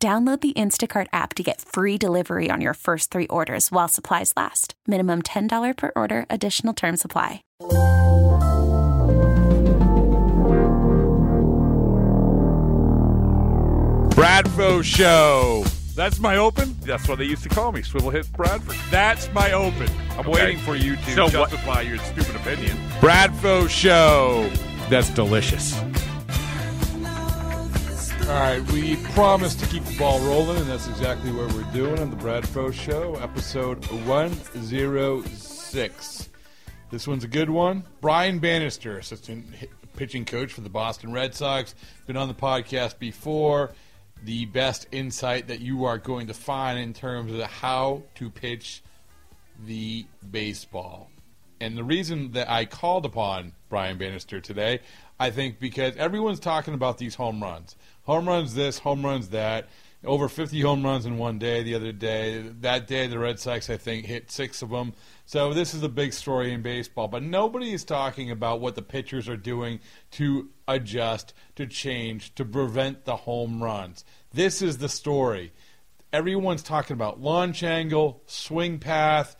Download the Instacart app to get free delivery on your first three orders while supplies last. Minimum $10 per order, additional term supply. Bradfo Show. That's my open. That's what they used to call me, Swivel Hit Bradford. That's my open. I'm Okay. waiting for you to So what- justify your stupid opinion. Bradfo Show. That's delicious. All right, we promised to keep the ball rolling, and that's exactly what we're doing on the Bradfo Show, episode 106. This one's a good one. Brian Bannister, assistant pitching coach for the Boston Red Sox, been on the podcast before. The best insight that you are going to find in terms of how to pitch the baseball. And the reason that I called upon Brian Bannister today, I think because everyone's talking about these home runs. Home runs this, home runs that. Over 50 home runs in one day the other day. That day, the Red Sox, I think, hit six of them. So this is a big story in baseball. But nobody is talking about what the pitchers are doing to adjust, to change, to prevent the home runs. This is the story. Everyone's talking about launch angle, swing path,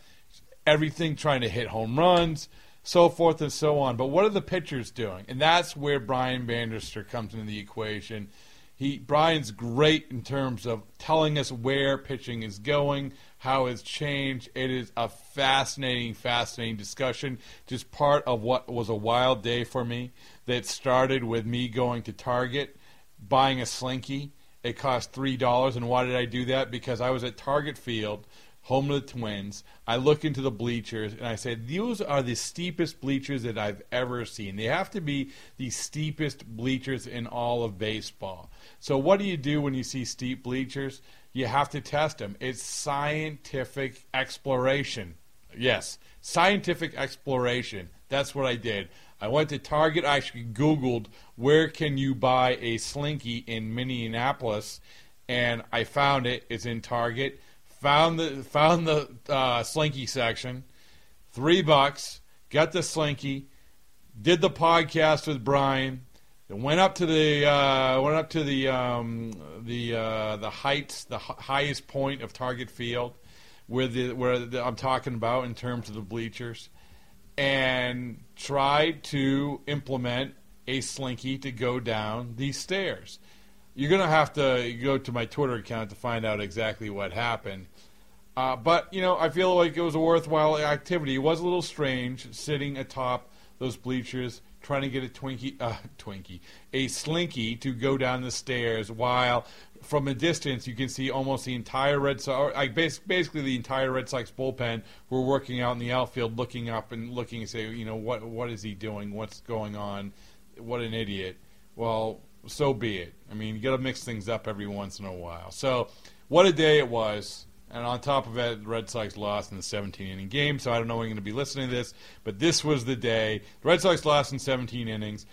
everything trying to hit home runs, so forth and so on. But what are the pitchers doing? And that's where Brian Bannister comes into the equation. He Brian's great in terms of telling us where pitching is going, how it's changed. It is a fascinating, fascinating discussion. Just part of what was a wild day for me that started with me going to Target, buying a slinky. It cost three dollars, and why did I do that? Because I was at Target Field home of the Twins. I look into the bleachers and I say, these are the steepest bleachers that I've ever seen. They have to be the steepest bleachers in all of baseball. So, what do you do when you see steep bleachers? You have to test them. It's scientific exploration. Yes, scientific exploration. That's what I did. I went to Target. I actually Googled where can you buy a slinky in Minneapolis, and I found it. It's in Target found the found the uh, slinky section, three bucks. Got the slinky, did the podcast with Brian. Went up to the uh, went up to the um, the uh, the heights, the h- highest point of Target Field, where the where the, I'm talking about in terms of the bleachers, and tried to implement a slinky to go down these stairs. You're going to have to go to my Twitter account to find out exactly what happened. Uh, but, you know, I feel like it was a worthwhile activity. It was a little strange sitting atop those bleachers trying to get a Twinkie, uh, Twinkie, a slinky to go down the stairs while from a distance you can see almost the entire Red Sox, like basically the entire Red Sox bullpen were working out in the outfield looking up and looking and say, you know, what what is he doing? What's going on? What an idiot. Well, so be it. I mean, you got to mix things up every once in a while. So, what a day it was. And on top of it, the Red Sox lost in the 17 inning game. So I don't know when you're going to be listening to this, but this was the day. The Red Sox lost in 17 innings.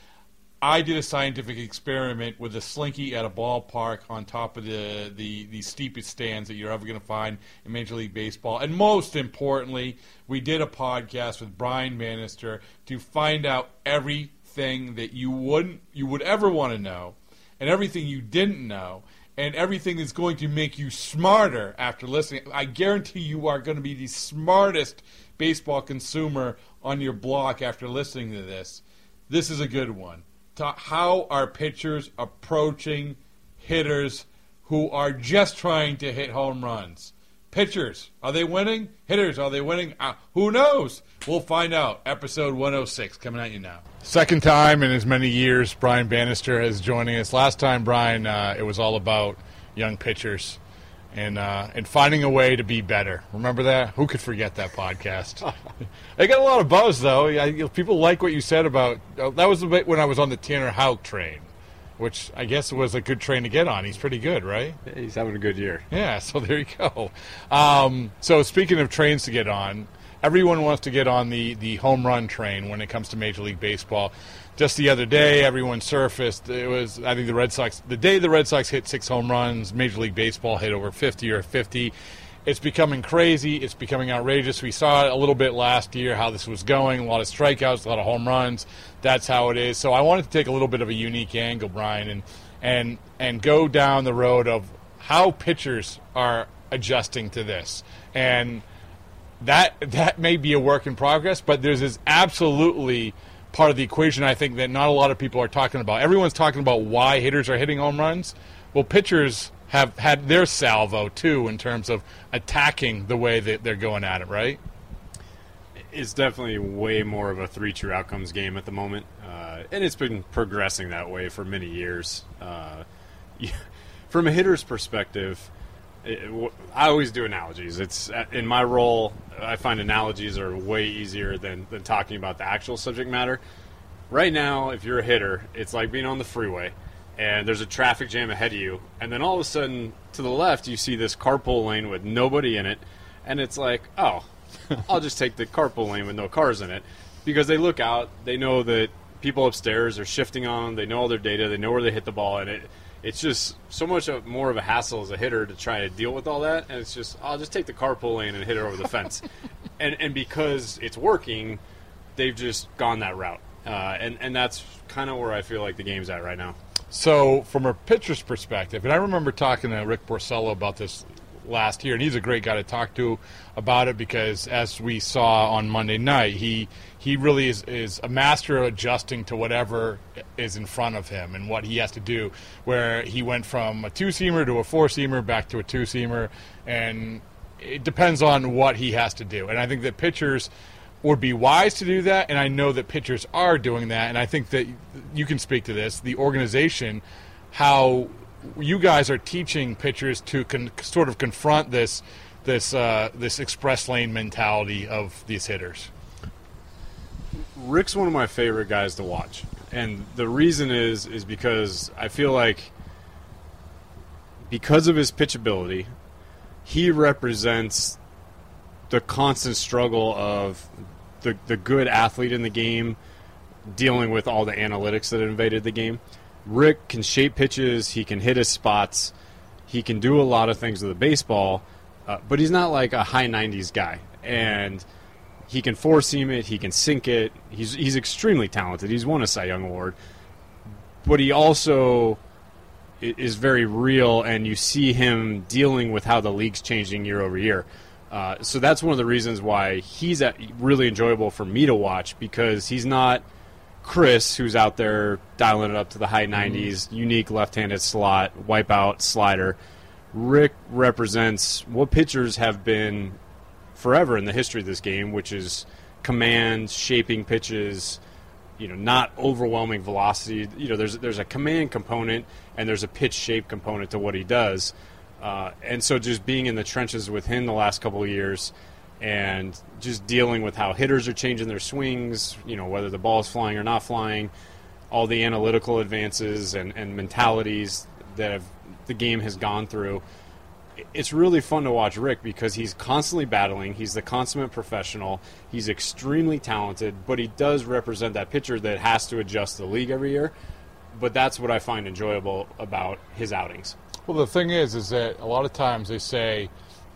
I did a scientific experiment with a slinky at a ballpark on top of the, the, the steepest stands that you're ever going to find in Major League Baseball. And most importantly, we did a podcast with Brian Bannister to find out everything that you wouldn't you would ever want to know and everything you didn't know and everything that's going to make you smarter after listening. I guarantee you are going to be the smartest baseball consumer on your block after listening to this. This is a good one. How are pitchers approaching hitters who are just trying to hit home runs? Pitchers, are they winning? Hitters, are they winning? Uh, who knows? We'll find out. Episode 106 coming at you now. Second time in as many years, Brian Bannister is joining us. Last time, Brian, uh, it was all about young pitchers and uh, and finding a way to be better. Remember that? Who could forget that podcast? I got a lot of buzz though. I, people like what you said about uh, that was when I was on the Tanner Houck train. Which I guess was a good train to get on. He's pretty good, right? He's having a good year. Yeah, so there you go. Um, so speaking of trains to get on, everyone wants to get on the, the home run train when it comes to Major League Baseball. Just the other day, everyone surfaced. It was I think the Red Sox. The day the Red Sox hit six home runs, Major League Baseball hit over 50 or 50 it's becoming crazy. It's becoming outrageous. We saw it a little bit last year how this was going. A lot of strikeouts, a lot of home runs. That's how it is. So I wanted to take a little bit of a unique angle, Brian, and and and go down the road of how pitchers are adjusting to this. And that that may be a work in progress, but there's this absolutely part of the equation I think that not a lot of people are talking about. Everyone's talking about why hitters are hitting home runs. Well, pitchers have had their salvo too in terms of attacking the way that they're going at it, right? It's definitely way more of a three true outcomes game at the moment, uh, and it's been progressing that way for many years. Uh, from a hitter's perspective, I always do analogies. It's uh, in my role. I find analogies are way easier than, than talking about the actual subject matter. Right now, if you're a hitter, it's like being on the freeway and there's a traffic jam ahead of you, and then all of a sudden to the left you see this carpool lane with nobody in it, and it's like, oh, I'll just take the carpool lane with no cars in it, because they look out, they know that people upstairs are shifting on them, they know all their data, they know where they hit the ball, and it it's just so much more of a hassle as a hitter to try to deal with all that, and it's just I'll just take the carpool lane and hit it over the fence, and and because it's working, they've just gone that route, uh, and and that's kind of where I feel like the game's at right now. So, from a pitcher's perspective, and I remember talking to Rick Porcello about this last year, and he's a great guy to talk to about it because, as we saw on Monday night, he he really is, is a master of adjusting to whatever is in front of him and what he has to do. Where he went from a two seamer to a four seamer, back to a two seamer, and it depends on what he has to do. And I think that pitchers would be wise to do that, and I know that pitchers are doing that, and I think that you can speak to this. The organization, how you guys are teaching pitchers to con- sort of confront this this uh, this express lane mentality of these hitters. Rick's one of my favorite guys to watch, and the reason is is because I feel like because of his pitchability, he represents the constant struggle of the the good athlete in the game dealing with all the analytics that invaded the game. Rick can shape pitches, he can hit his spots, he can do a lot of things with the baseball, uh, but he's not like a high 90s guy. And he can four seam it, he can sink it. He's he's extremely talented. He's won a Cy Young award, but he also is very real, and you see him dealing with how the league's changing year over year. Uh, so that's one of the reasons why he's really enjoyable for me to watch because he's not Chris, who's out there dialing it up to the high 90s, mm-hmm. unique left-handed slot, wipeout slider. Rick represents what pitchers have been forever in the history of this game, which is command, shaping pitches, you know, not overwhelming velocity. You know, there's there's a command component and there's a pitch shape component to what he does. Uh, and so just being in the trenches with him the last couple of years and just dealing with how hitters are changing their swings, you know, whether the ball is flying or not flying, all the analytical advances and, and mentalities that have, the game has gone through. It's really fun to watch Rick because he's constantly battling. He's the consummate professional. He's extremely talented, but he does represent that pitcher that has to adjust the league every year. But that's what I find enjoyable about his outings. Well, the thing is, is that a lot of times they say,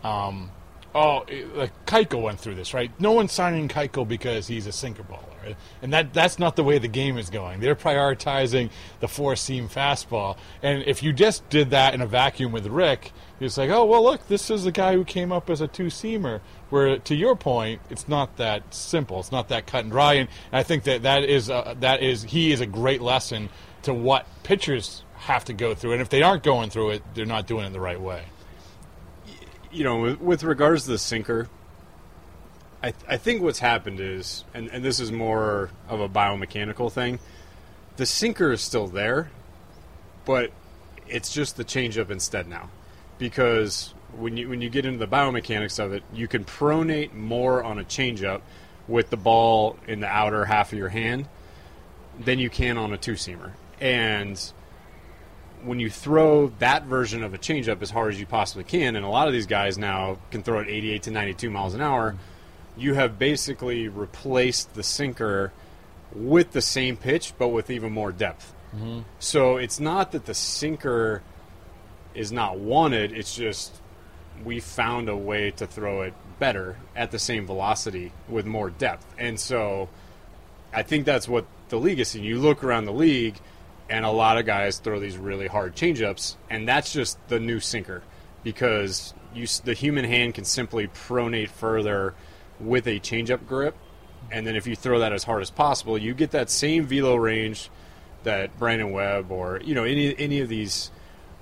um, "Oh, like Keuchel went through this, right? No one's signing Keuchel because he's a sinker baller, and that that's not the way the game is going. They're prioritizing the four seam fastball, and if you just did that in a vacuum with Rick, it's like, oh well, look, this is the guy who came up as a two seamer. Where to your point, it's not that simple. It's not that cut and dry, and I think that that is uh, that is he is a great lesson to what pitchers have to go through, and if they aren't going through it, they're not doing it the right way. You know, with, with regards to the sinker, I, I think what's happened is, and, and this is more of a biomechanical thing, the sinker is still there, but it's just the changeup instead now, because when you when you get into the biomechanics of it, you can pronate more on a changeup with the ball in the outer half of your hand than you can on a two seamer, and when you throw that version of a changeup as hard as you possibly can, and a lot of these guys now can throw it 88 to 92 miles an hour, you have basically replaced the sinker with the same pitch, but with even more depth. Mm-hmm. So it's not that the sinker is not wanted, it's just we found a way to throw it better at the same velocity with more depth. And so I think that's what the league is seeing. You look around the league, and a lot of guys throw these really hard changeups, and that's just the new sinker because you, the human hand can simply pronate further with a changeup grip, and then if you throw that as hard as possible, you get that same velo range that Brandon Webb or you know any any of these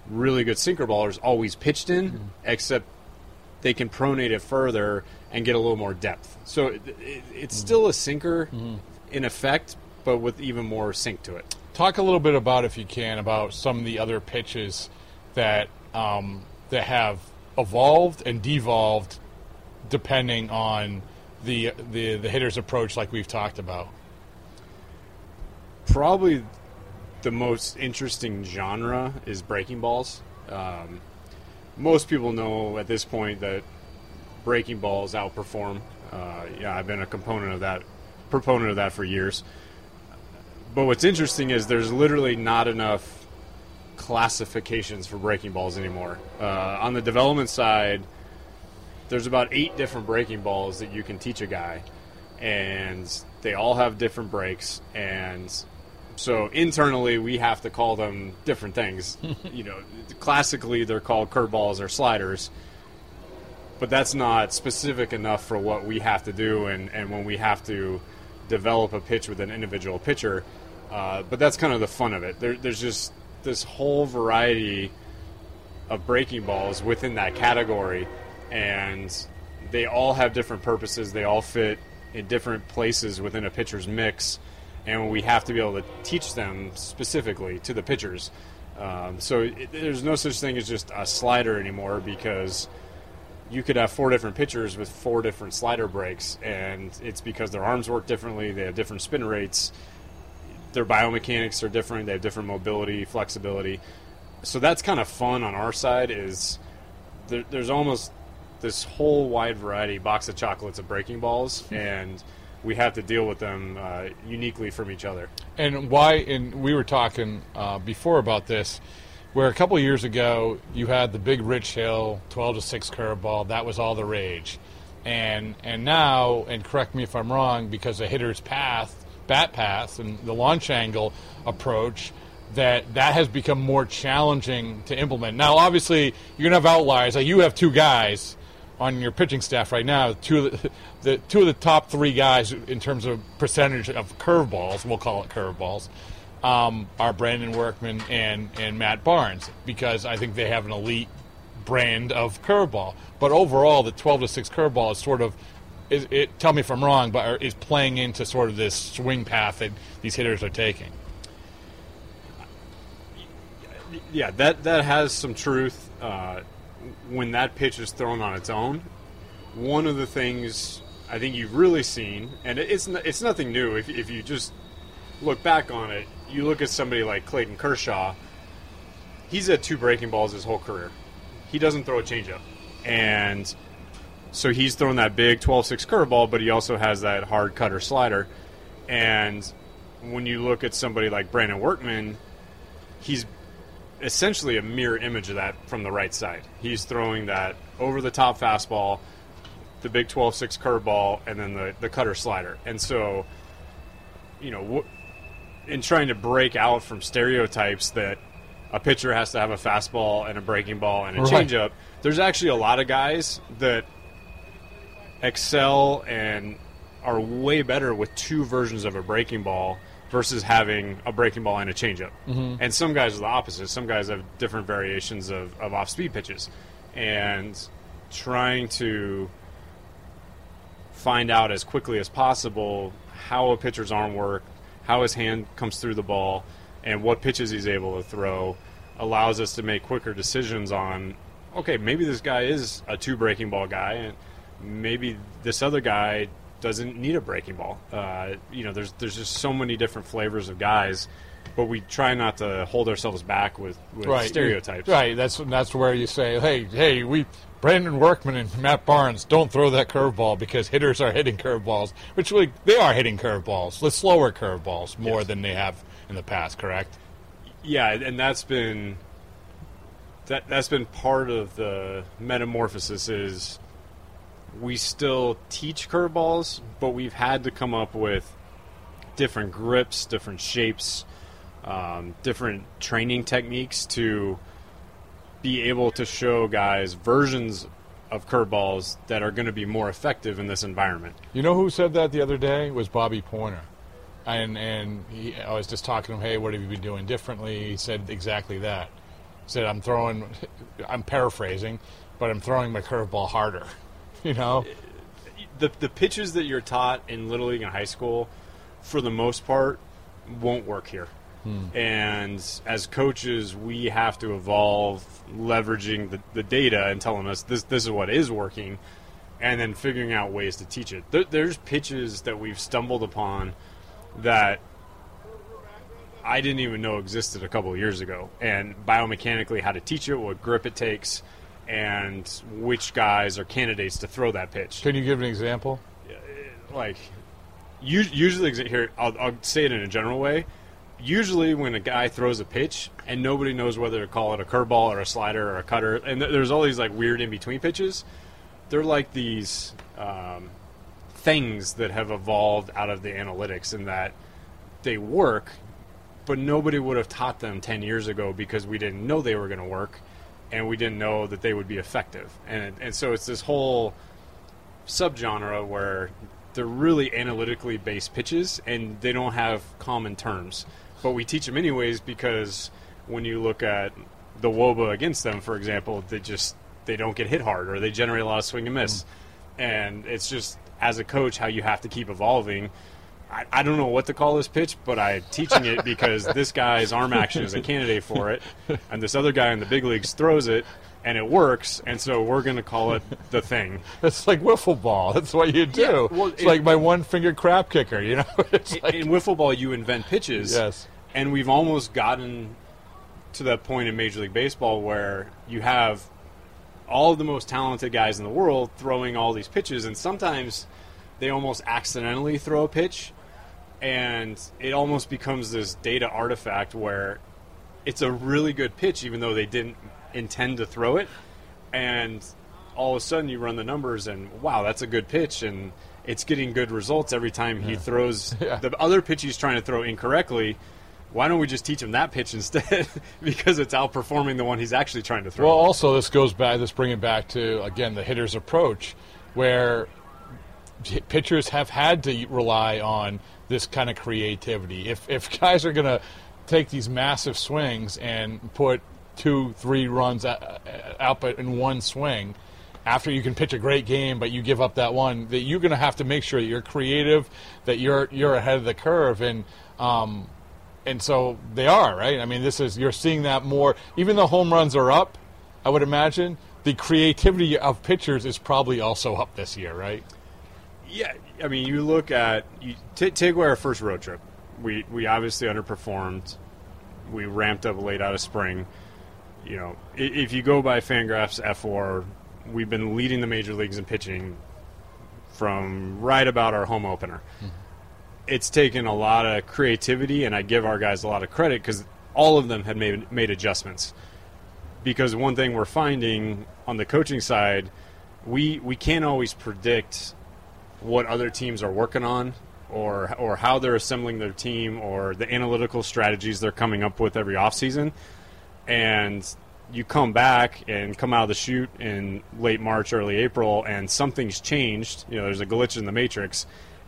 really good sinker ballers always pitched in, mm-hmm. except they can pronate it further and get a little more depth. So it, it, it's still mm-hmm. a sinker mm-hmm. in effect, but with even more sink to it. Talk a little bit about, if you can, about some of the other pitches that um, that have evolved and devolved depending on the, the the hitter's approach, like we've talked about. Probably the most interesting genre is breaking balls. Um, most people know at this point that breaking balls outperform. Uh, yeah, I've been a component of that, proponent of that for years. But what's interesting is there's literally not enough classifications for breaking balls anymore. Uh, on the development side, there's about eight different breaking balls that you can teach a guy, and they all have different breaks. And so internally, we have to call them different things. you know, classically, they're called curveballs or sliders but that's not specific enough for what we have to do and, and when we have to develop a pitch with an individual pitcher. Uh, but that's kind of the fun of it. There, there's just this whole variety of breaking balls within that category, and they all have different purposes. They all fit in different places within a pitcher's mix, and we have to be able to teach them specifically to the pitchers. Um, so it, there's no such thing as just a slider anymore because you could have four different pitchers with four different slider breaks, and it's because their arms work differently. They have different spin rates. Their biomechanics are different. They have different mobility, flexibility. So that's kind of fun on our side. Is there, there's almost this whole wide variety box of chocolates of breaking balls, and we have to deal with them uh, uniquely from each other. And why? And we were talking uh, before about this, where a couple years ago you had the big Rich Hill twelve to six curveball. That was all the rage, and and now, and correct me if I'm wrong, because the hitter's path, bat path, and the launch angle approach. That that has become more challenging to implement. Now, obviously, you're gonna have outliers. Like you have two guys on your pitching staff right now, two of the, the two of the top three guys in terms of percentage of curveballs, we'll call it curveballs, um, are Brandon Workman and and Matt Barnes because I think they have an elite brand of curveball. But overall, the 12 to six curveball is sort of. Is, it, tell me if I'm wrong, but is playing into sort of this swing path that these hitters are taking. Yeah, that that has some truth. Uh, when that pitch is thrown on its own, one of the things I think you've really seen, and it's it's nothing new. If if you just look back on it, you look at somebody like Clayton Kershaw. He's had two breaking balls his whole career. He doesn't throw a changeup, and so he's thrown that big 12-6 curveball, but he also has that hard cutter slider. And when you look at somebody like Brandon Workman, he's essentially a mirror image of that from the right side. He's throwing that over the top fastball, the big 12 6 curveball, and then the, the cutter slider. And so, you know, in trying to break out from stereotypes that a pitcher has to have a fastball and a breaking ball and a Right. changeup, there's actually a lot of guys that excel and are way better with two versions of a breaking ball versus having a breaking ball and a changeup. Mm-hmm. And some guys are the opposite. Some guys have different variations of, of off speed pitches. And trying to find out as quickly as possible how a pitcher's arm work, how his hand comes through the ball, and what pitches he's able to throw allows us to make quicker decisions on okay, maybe this guy is a two breaking ball guy, and maybe this other guy doesn't need a breaking ball. Uh, you know, there's there's just so many different flavors of guys but we try not to hold ourselves back with, with stereotypes. Right. That's that's where you say, hey, hey, we Brandon Workman and Matt Barnes don't throw that curveball because hitters are hitting curveballs, which really, they are hitting curveballs, the slower curveballs more Yes. than they have in the past. Correct. Yeah, and that's been that that's been part of the metamorphosis is we still teach curveballs, but we've had to come up with different grips, different shapes, um, different training techniques to be able to show guys versions of curveballs that are going to be more effective in this environment. You know who said that the other day was Bobby Poyner, and and he, I was just talking to him. Hey, what have you been doing differently? He said exactly that. He said I'm throwing, I'm paraphrasing, but I'm throwing my curveball harder. You know, the the pitches that you're taught in little league and high school, for the most part, won't work here. And as coaches, we have to evolve, leveraging the, the data and telling us this this is what is working, and then figuring out ways to teach it. There, there's pitches that we've stumbled upon that I didn't even know existed a couple of years ago, and biomechanically how to teach it, what grip it takes, and which guys are candidates to throw that pitch can you give an example? like usually here I'll, I'll say it in a general way usually when a guy throws a pitch and nobody knows whether to call it a curveball or a slider or a cutter and th- there's all these like weird in between pitches they're like these um, things that have evolved out of the analytics in that they work but nobody would have taught them 10 years ago because we didn't know they were going to work and we didn't know that they would be effective and, and so it's this whole subgenre where they're really analytically based pitches and they don't have common terms. But we teach them anyways because when you look at the WOBA against them, for example, they just they don't get hit hard or they generate a lot of swing and miss. Hmm. And it's just as a coach how you have to keep evolving. I, I don't know what to call this pitch, but I'm teaching it because this guy's arm action is a candidate for it, and this other guy in the big leagues throws it, and it works, and so we're going to call it the thing. It's like wiffle ball. That's what you do. Yeah, well, it's it- like my one finger crap kicker. You know, it's in, like in wiffle ball, you invent pitches. Yes. And we've almost gotten to that point in Major League Baseball where you have all of the most talented guys in the world throwing all these pitches, and sometimes they almost accidentally throw a pitch, and it almost becomes this data artifact where it's a really good pitch, even though they didn't intend to throw it, and all of a sudden you run the numbers, and wow, that's a good pitch, and it's getting good results every time he throws Yeah. the other pitch he's trying to throw incorrectly. Why don't we just teach him that pitch instead? because it's outperforming the one he's actually trying to throw. Well, also this goes back. Let's bring it back to again the hitter's approach, where pitchers have had to rely on this kind of creativity. If if guys are going to take these massive swings and put two, three runs out but in one swing, after you can pitch a great game, but you give up that one, that you're going to have to make sure that you're creative, that you're you're ahead of the curve, and um, and so they are right. I mean, this is you're seeing that more. Even though home runs are up, I would imagine the creativity of pitchers is probably also up this year, right? Yeah, I mean, you look at you t- take away our first road trip. We we obviously underperformed. We ramped up late out of spring. You know, if you go by Fangraphs F4, we've been leading the major leagues in pitching from right about our home opener. Mm-hmm. It's taken a lot of creativity, and I give our guys a lot of credit because all of them had made made adjustments. Because one thing we're finding on the coaching side, we we can't always predict what other teams are working on or or how they're assembling their team or the analytical strategies they're coming up with every offseason and you come back and come out of the chute in late March early April and something's changed. You know there's a glitch in the matrix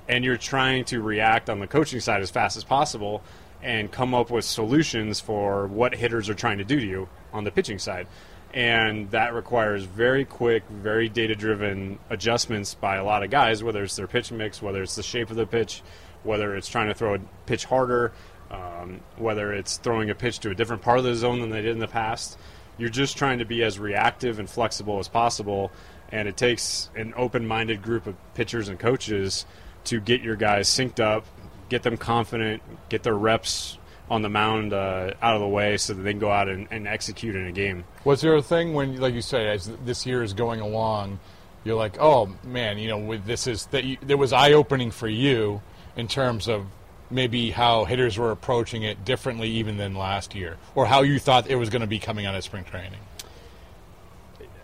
and you're trying to react on the coaching side as fast as possible and come up with solutions for what hitters are trying to do to you on the pitching side. And that requires very quick, very data driven adjustments by a lot of guys, whether it's their pitch mix, whether it's the shape of the pitch, whether it's trying to throw a pitch harder, um, whether it's throwing a pitch to a different part of the zone than they did in the past. You're just trying to be as reactive and flexible as possible, and it takes an open minded group of pitchers and coaches to get your guys synced up, get them confident, get their reps on the mound uh, out of the way so that they can go out and, and execute in a game. Was there a thing when, like you said, as this year is going along, you're like, oh man, you know, with this is that there was eye opening for you in terms of maybe how hitters were approaching it differently even than last year, or how you thought it was going to be coming out of spring training.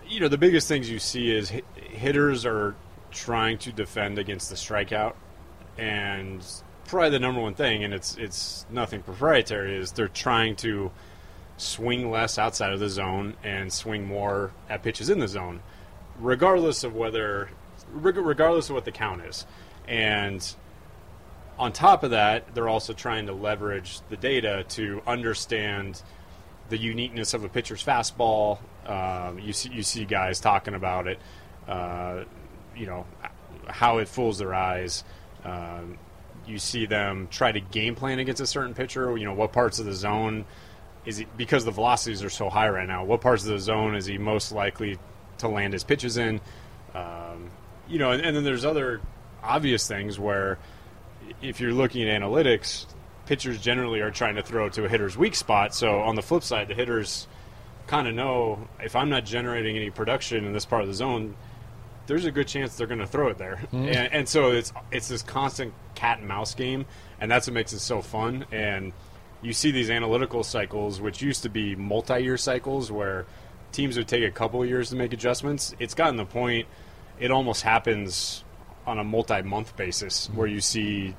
You know, the biggest things you see is hit- hitters are trying to defend against the strikeout, and probably the number one thing, and it's it's nothing proprietary, is they're trying to swing less outside of the zone and swing more at pitches in the zone, regardless of whether, regardless of what the count is, and on top of that, they're also trying to leverage the data to understand the uniqueness of a pitcher's fastball. Um, you see, you see guys talking about it. Uh, you know how it fools their eyes. Um, you see them try to game plan against a certain pitcher. You know what parts of the zone is he because the velocities are so high right now. What parts of the zone is he most likely to land his pitches in? Um, you know, and, and then there's other obvious things where if you're looking at analytics, pitchers generally are trying to throw to a hitter's weak spot. So on the flip side, the hitters kind of know if I'm not generating any production in this part of the zone, there's a good chance they're going to throw it there. Mm-hmm. And, and so it's it's this constant cat and mouse game, and that's what makes it so fun. And you see these analytical cycles, which used to be multi-year cycles, where teams would take a couple of years to make adjustments. It's gotten the point; it almost happens on a multi-month basis, where you see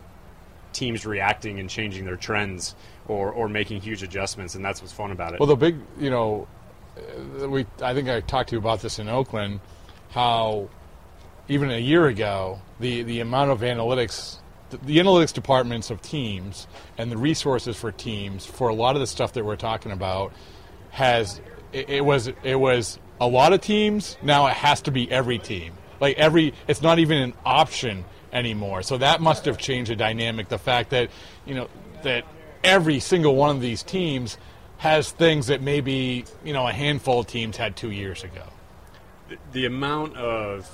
teams reacting and changing their trends or, or making huge adjustments, and that's what's fun about it. Well, the big, you know, we I think I talked to you about this in Oakland, how even a year ago the the amount of analytics, the, the analytics departments of teams and the resources for teams for a lot of the stuff that we're talking about has it, it was it was a lot of teams. Now it has to be every team. Like every, it's not even an option anymore. So that must have changed the dynamic. The fact that you know that every single one of these teams has things that maybe you know a handful of teams had two years ago. the amount of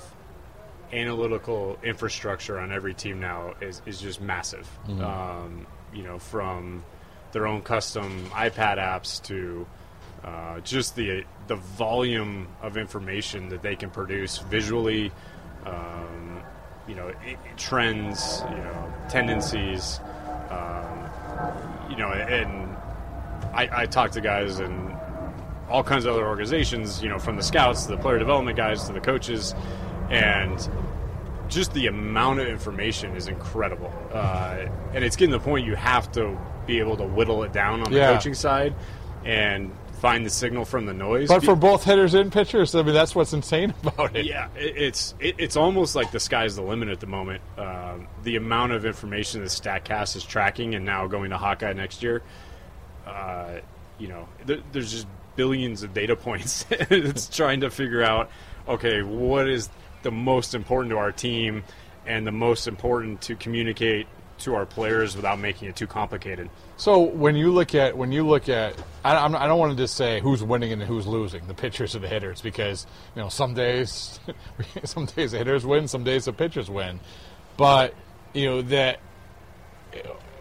analytical infrastructure on every team now is, is just massive. Um, you know, from their own custom iPad apps to uh, just the the volume of information that they can produce visually. Um, you know, trends, you know, tendencies. Um, you know, and I, I talk to guys and all kinds of other organizations, you know, from the scouts to the player development guys to the coaches, and just the amount of information is incredible. Uh, and it's getting to the point you have to be able to whittle it down on the Yeah. coaching side and find the signal from the noise. But for both hitters and pitchers, I mean that's what's insane about it. yeah, it, it's it, it's almost like the sky's the limit at the moment. Um, the amount of information that Statcast is tracking, and now going to Hawkeye next year, uh, you know, there, there's just billions of data points. it's trying to figure out, okay, what is the most important to our team, and the most important to communicate to our players without making it too complicated. So when you look at when you look at, I, I don't want to just say who's winning and who's losing, the pitchers or the hitters, because you know some days, some days the hitters win, some days the pitchers win, but you know that.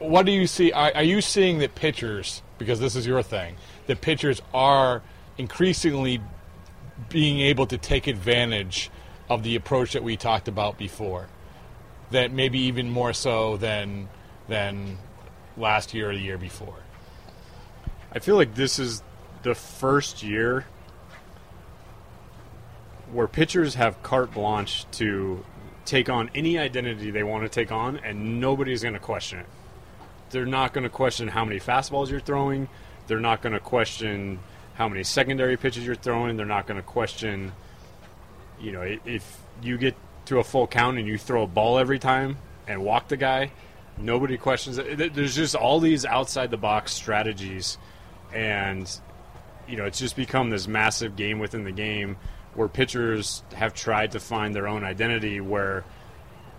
What do you see? Are, are you seeing that pitchers, because this is your thing, that pitchers are increasingly being able to take advantage of the approach that we talked about before? That maybe even more so than than last year or the year before. I feel like this is the first year where pitchers have carte blanche to take on any identity they want to take on, and nobody's going to question it. They're not going to question how many fastballs you're throwing. They're not going to question how many secondary pitches you're throwing. They're not going to question, you know, if you get to a full count and you throw a ball every time and walk the guy, nobody questions it. There's just all these outside the box strategies, and you know, it's just become this massive game within the game where pitchers have tried to find their own identity where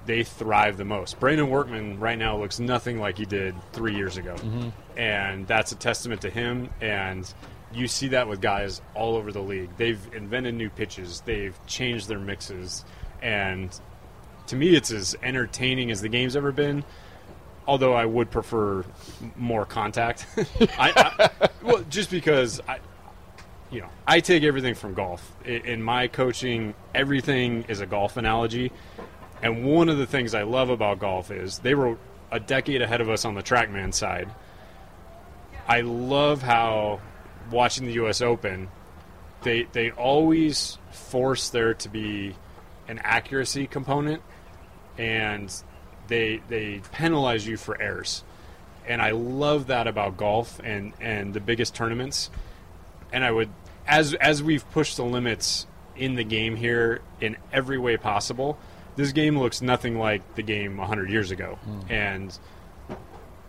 they thrive the most. Brandon Workman right now looks nothing like he did three years ago, mm-hmm. and that's a testament to him. And you see that with guys all over the league. They've invented new pitches, they've changed their mixes, and to me, it's as entertaining as the game's ever been. although I would prefer more contact. I, I, well, just because I, you know, I take everything from golf. In, in my coaching, everything is a golf analogy. And one of the things I love about golf is they were a decade ahead of us on the TrackMan side. I love how watching the U.S. Open, they they always force there to be an accuracy component, and they they penalize you for errors. And I love that about golf and and the biggest tournaments. And I would as as we've pushed the limits in the game here in every way possible, this game looks nothing like the game 100 years ago. Hmm. And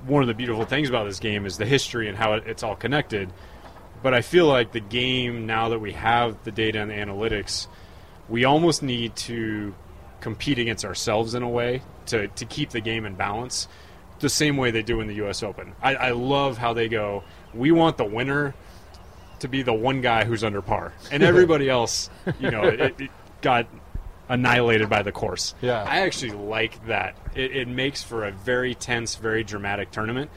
one of the beautiful things about this game is the history and how it, it's all connected. But I feel like the game now that we have the data and the analytics, we almost need to compete against ourselves in a way to, to keep the game in balance, the same way they do in the U.S. Open. I, I love how they go. We want the winner to be the one guy who's under par, and everybody else, you know, it, it got annihilated by the course. Yeah. I actually like that. It, it makes for a very tense, very dramatic tournament.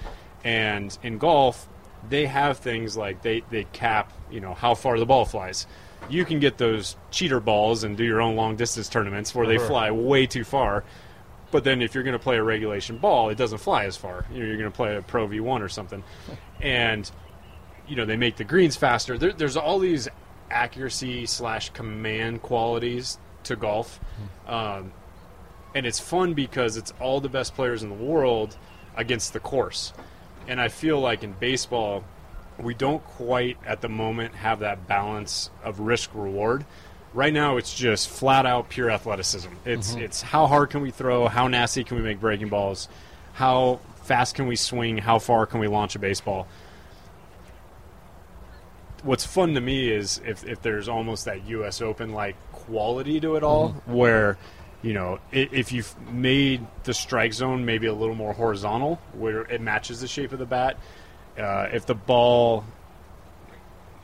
And in golf, they have things like they, they cap, you know, how far the ball flies. You can get those cheater balls and do your own long distance tournaments where they Sure. fly way too far. But then if you're going to play a regulation ball, it doesn't fly as far. You know, you're going to play a Pro V1 or something. And you know they make the greens faster. There, there's all these accuracy slash command qualities to golf, um, and it's fun because it's all the best players in the world against the course. And I feel like in baseball, we don't quite at the moment have that balance of risk reward. Right now, it's just flat out pure athleticism. It's mm-hmm. it's how hard can we throw, how nasty can we make breaking balls, how fast can we swing, how far can we launch a baseball what's fun to me is if, if there's almost that U.S. Open like quality to it all, mm-hmm. where you know if you've made the strike zone maybe a little more horizontal, where it matches the shape of the bat. Uh, if the ball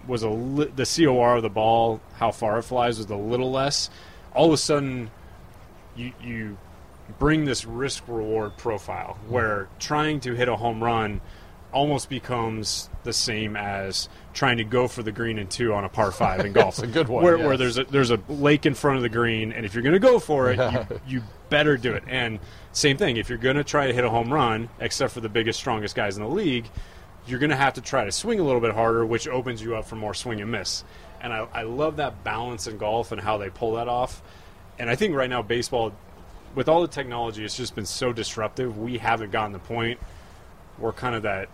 was a li- the COR of the ball, how far it flies was a little less. All of a sudden, you you bring this risk reward profile where trying to hit a home run almost becomes the same as trying to go for the green and two on a par five in golf. A good one, Where, yes. where there's a there's a lake in front of the green, and if you're going to go for it, you, you better do it. And same thing, if you're going to try to hit a home run, except for the biggest, strongest guys in the league, you're going to have to try to swing a little bit harder, which opens you up for more swing and miss. And I, I love that balance in golf and how they pull that off. And I think right now baseball, with all the technology, it's just been so disruptive. We haven't gotten the point We're kind of that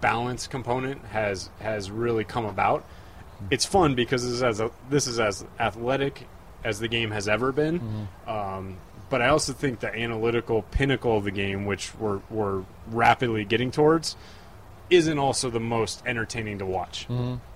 balance component has has really come about. It's fun because this is as a, this is as athletic as the game has ever been. Um, but I also think the analytical pinnacle of the game, which we're we're rapidly getting towards, isn't also the most entertaining to watch.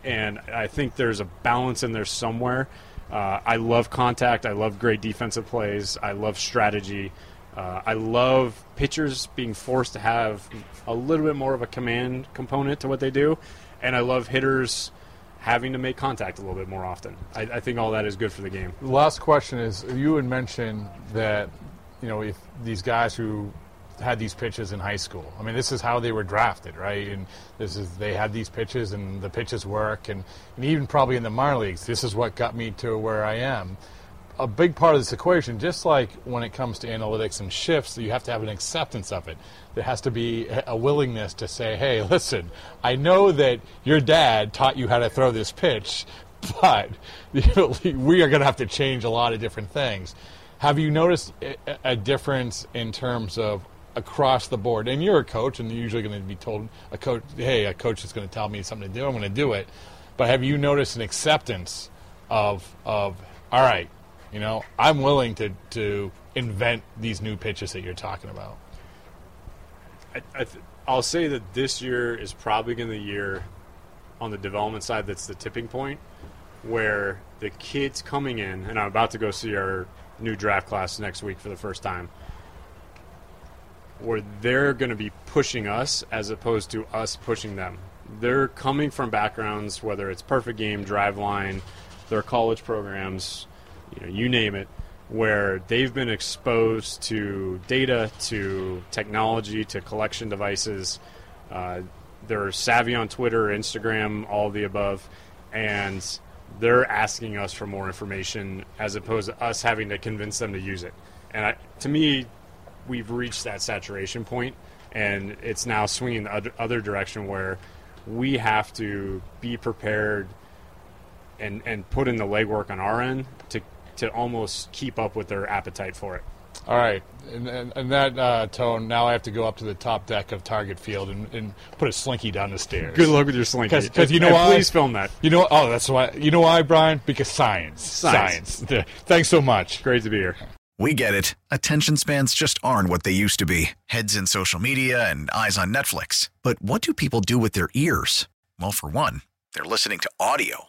And I think there's a balance in there somewhere. Uh, I love contact. I love great defensive plays. I love strategy. Uh, I love pitchers being forced to have a little bit more of a command component to what they do, and I love hitters having to make contact a little bit more often. I, I think all that is good for the game. Last question is: You had mentioned that you know if these guys who had these pitches in high school. I mean, this is how they were drafted, right? And this is they had these pitches, and the pitches work, and, and even probably in the minor leagues, this is what got me to where I am. A big part of this equation, just like when it comes to analytics and shifts, you have to have an acceptance of it. There has to be a willingness to say, "Hey, listen, I know that your dad taught you how to throw this pitch, but we are going to have to change a lot of different things." Have you noticed a, a difference in terms of across the board? And you're a coach, and you're usually going to be told a coach, "Hey, a coach is going to tell me something to do. I'm going to do it." But have you noticed an acceptance of of all right, you know, I'm willing to to invent these new pitches that you're talking about? I, I th- I'll say that this year is probably going to be the year on the development side that's the tipping point where the kids coming in, and I'm about to go see our new draft class next week for the first time, where they're going to be pushing us as opposed to us pushing them. They're coming from backgrounds, whether it's perfect game, Driveline, their college programs, you know, you name it. where they've been exposed to data, to technology, to collection devices. Uh, they're savvy on Twitter, Instagram, all the above, and they're asking us for more information as opposed to us having to convince them to use it. And I, to me, we've reached that saturation point, and it's now swinging the other, direction where we have to be prepared and and put in the legwork on our end to almost keep up with their appetite for it. All right, and, and, and that uh, tone. Now I have to go up to the top deck of Target Field and, and put a slinky down the stairs. Good luck with your slinky. Because you know And why? Please film that. You know. Oh, that's why. You know why, Brian? Because science. Science. Science. Thanks so much. Great to be here. We get it. Attention spans just aren't what they used to be heads in social media and eyes on Netflix. But what do people do with their ears? Well, for one, they're listening to audio.